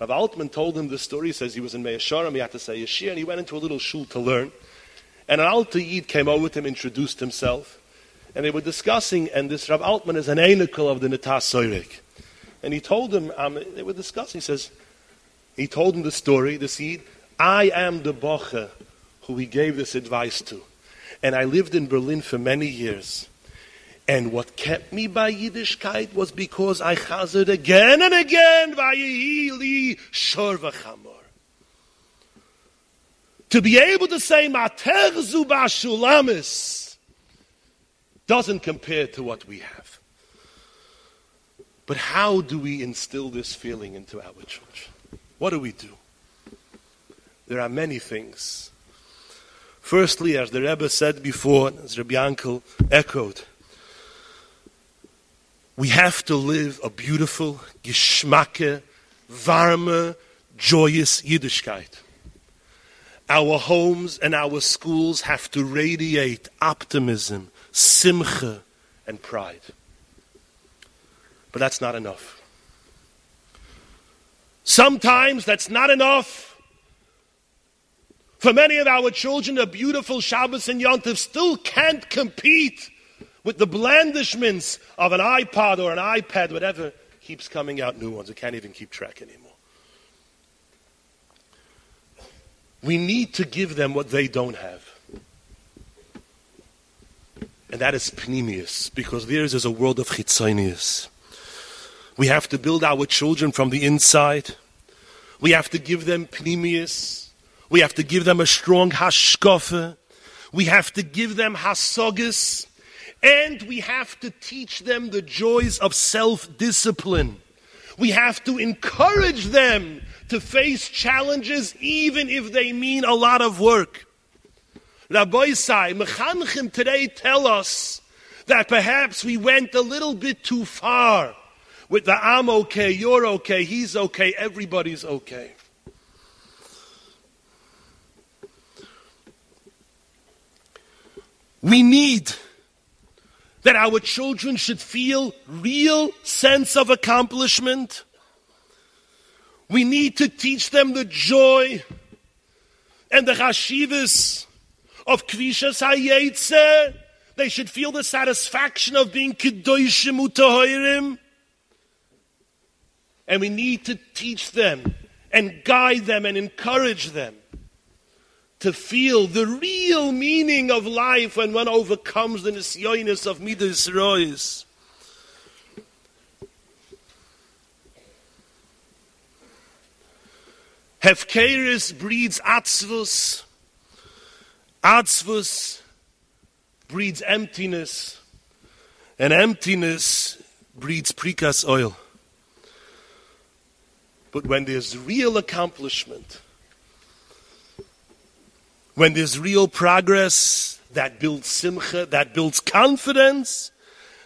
Rav Altman told him this story. He says he was in Me'asharim, he had to say Yeshir, and he went into a little shul to learn. And an Alta Yid came over to him, introduced himself, and they were discussing, and this Rav Altman is an Einikel of the Netas Soyrek. And he told him, um, they were discussing, he says, he told him the story, the seed, I am the Boche who he gave this advice to. And I lived in Berlin for many years. And what kept me by Yiddishkeit was because I chazered again and again, Vayihili Shorvachamor. To be able to say, Mater Zubashulamis, doesn't compare to what we have. But how do we instill this feeling into our children? What do we do? There are many things. Firstly, as the Rebbe said before, as Rabbi Yankel echoed, we have to live a beautiful, geschmacke, warme, joyous Yiddishkeit. Our homes and our schools have to radiate optimism, simcha, and pride. But that's not enough. Sometimes that's not enough for many of our children, a beautiful Shabbos and Yontif still can't compete with the blandishments of an iPod or an iPad, whatever keeps coming out new ones. We can't even keep track anymore. We need to give them what they don't have. And that is Pneumius, because theirs is a world of Chitzonius. We have to build our children from the inside. We have to give them Pneumius we have to give them a strong hashkofe. We have to give them hasogis. And we have to teach them the joys of self-discipline. We have to encourage them to face challenges even if they mean a lot of work. Rabbi Sai, Mechanchim today tell us that perhaps we went a little bit too far with the I'm okay, you're okay, he's okay, everybody's okay. We need that our children should feel real sense of accomplishment. We need to teach them the joy and the chashivas of kvishas hayetze. They should feel the satisfaction of being kedoshim utahoirim. And we need to teach them and guide them and encourage them to feel the real meaning of life when one overcomes the nisyonis of midas rois. Hefkeris breeds atzvus. Atzvus breeds emptiness. And emptiness breeds prikas oil. But when there's real accomplishment, when there's real progress that builds simcha, that builds confidence,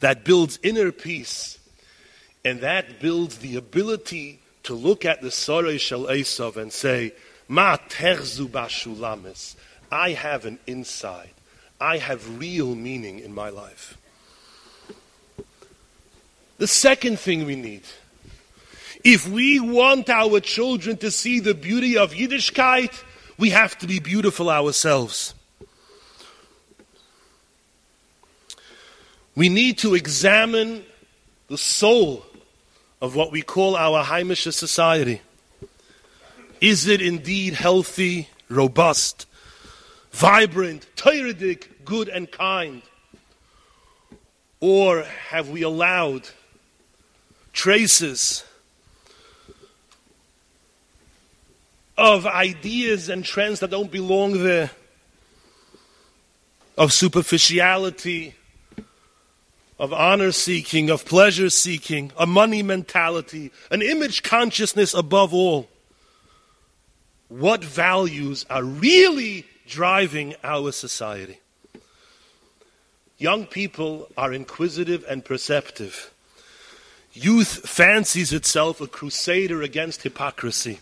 that builds inner peace, and that builds the ability to look at the Sorei Shel Esav and say, Ma terzu bashulamis. I have an inside. I have real meaning in my life. The second thing we need, if we want our children to see the beauty of Yiddishkeit, we have to be beautiful ourselves. We need to examine the soul of what we call our Heimische society. Is it indeed healthy, robust, vibrant, Teiridic, good and kind? Or have we allowed traces of ideas and trends that don't belong there, of superficiality, of honor seeking, of pleasure seeking, a money mentality, an image consciousness above all. What values are really driving our society? Young people are inquisitive and perceptive. Youth fancies itself a crusader against hypocrisy.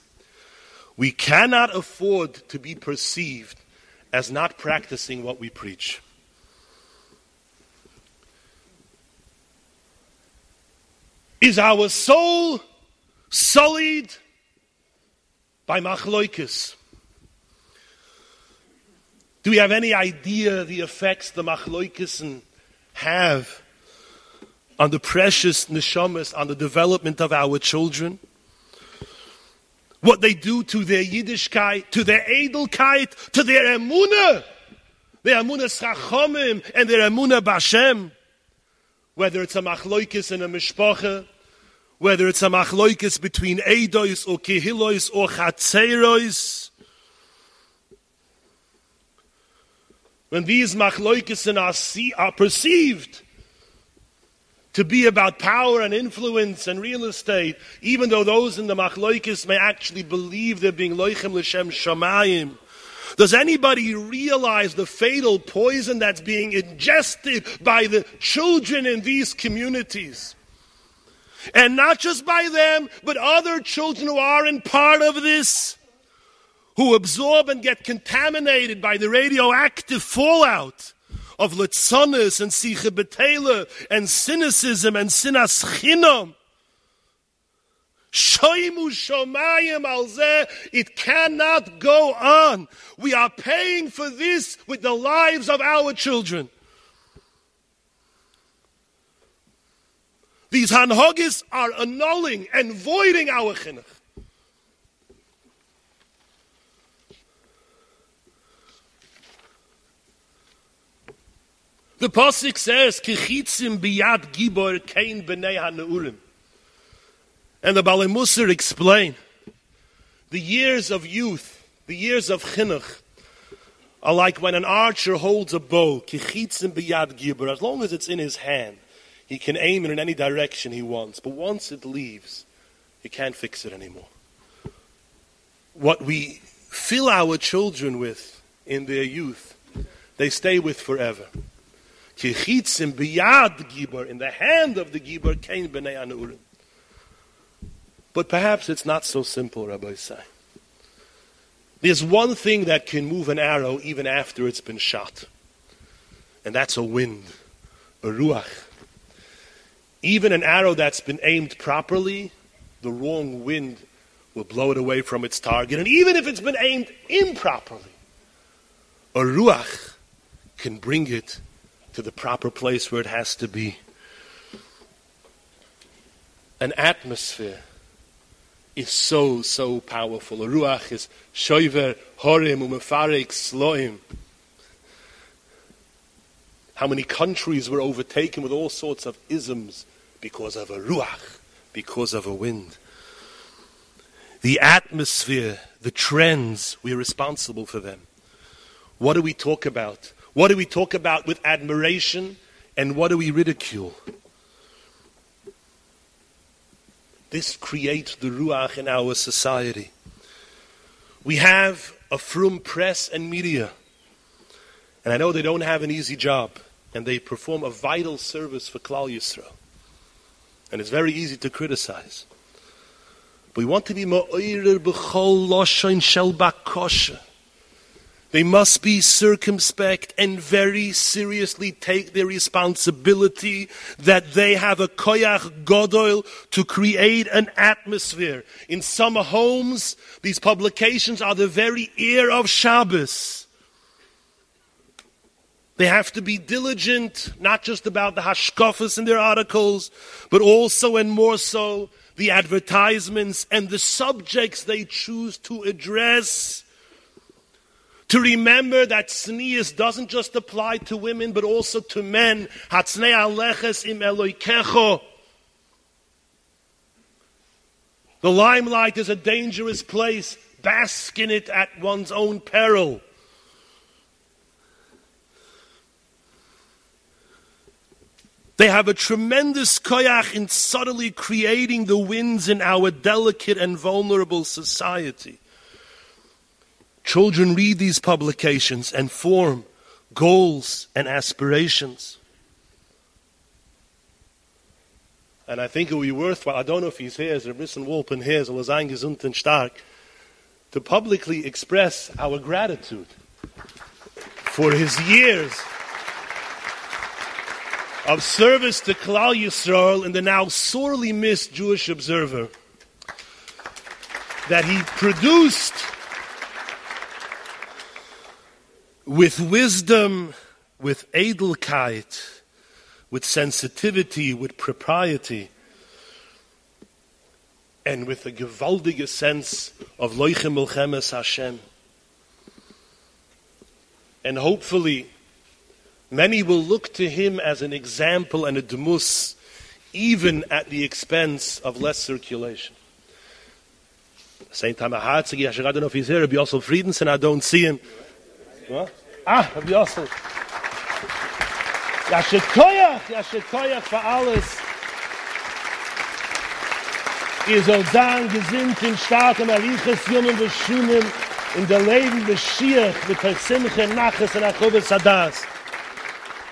We cannot afford to be perceived as not practicing what we preach. Is our soul sullied by machloikis. Do we have any idea the effects the machloikis have on the precious neshamas, on the development of our children? What they do to their Yiddishkeit, to their Edelkeit, to their Emunah, their Emunah Schachomim, and their Emunah Bashem. Whether it's a machloikis and a mishpacha, whether it's a machloikis between Eidois or Kehilois or Chatzerois, when these machloikis are perceived to be about power and influence and real estate, even though those in the machloikis may actually believe they're being loichem l'shem shamayim. Does anybody realize the fatal poison that's being ingested by the children in these communities? And not just by them, but other children who aren't part of this, who absorb and get contaminated by the radioactive fallout of litzonis and sicha betela and cynicism and sinas chinam. Shoimu shomayim al It cannot go on. We are paying for this with the lives of our children. These hanhogis are annulling and voiding our chinuch. The Pasuk says, Kichitzim biyad gibor kein b'nei ha'neulim. And the Baalei Musar explain, the years of youth, the years of chinuch, are like when an archer holds a bow, kichitzim biyad gibor, as long as it's in his hand, he can aim it in any direction he wants. But once it leaves, he can't fix it anymore. What we fill our children with in their youth, they stay with forever. Kichitzim biyad gibor, in the hand of the gibor, kain b'nei anurim. But perhaps it's not so simple, Rabbi Say. There's one thing that can move an arrow even after it's been shot, and that's a wind, a ruach. Even an arrow that's been aimed properly, the wrong wind will blow it away from its target. And even if it's been aimed improperly, a ruach can bring it to the proper place where it has to be. An atmosphere is so, so powerful. A ruach is shoiver horim umefarek sloim. How many countries were overtaken with all sorts of isms because of a ruach, because of a wind. The atmosphere, the trends, we're responsible for them. What do we talk about? What do we talk about with admiration and what do we ridicule? This creates the ruach in our society. We have a frum press and media. And I know they don't have an easy job, and they perform a vital service for Klal Yisrael. And it's very easy to criticize. But we want to be ma'oirer b'chol loshain shel bakosha. They must be circumspect and very seriously take their responsibility that they have a koyach godol to create an atmosphere. In some homes, these publications are the very ear of Shabbos. They have to be diligent, not just about the hashkafas in their articles, but also and more so the advertisements and the subjects they choose to address to remember that tznius doesn't just apply to women, but also to men. Aleches im. The limelight is a dangerous place. Bask in it at one's own peril. They have a tremendous koyach in subtly creating the winds in our delicate and vulnerable society. Children read these publications and form goals and aspirations. And I think it would be worthwhile, I don't know if he's here, as Rabbi Nisson Wolpin here, as and stark, to publicly express our gratitude for his years of service to Klal Yisrael in the now sorely missed Jewish Observer. that he produced with wisdom, with edelkeit, with sensitivity, with propriety, and with a gewaltige sense of loiche milchemes Hashem. And hopefully, many will look to him as an example and a demus, even at the expense of less circulation. Same time, I don't know if he's here, Rabbi Yossel Friedenson, I don't see him. What? Ah, Rabbi Yossel. Yashet Koyach, Yashet Koyach für alles. Ihr sollt sein, gesinnt in starkem Aliches, jungen Beschunen, in der Leben des mit der Simche, Naches und Achubes Adas.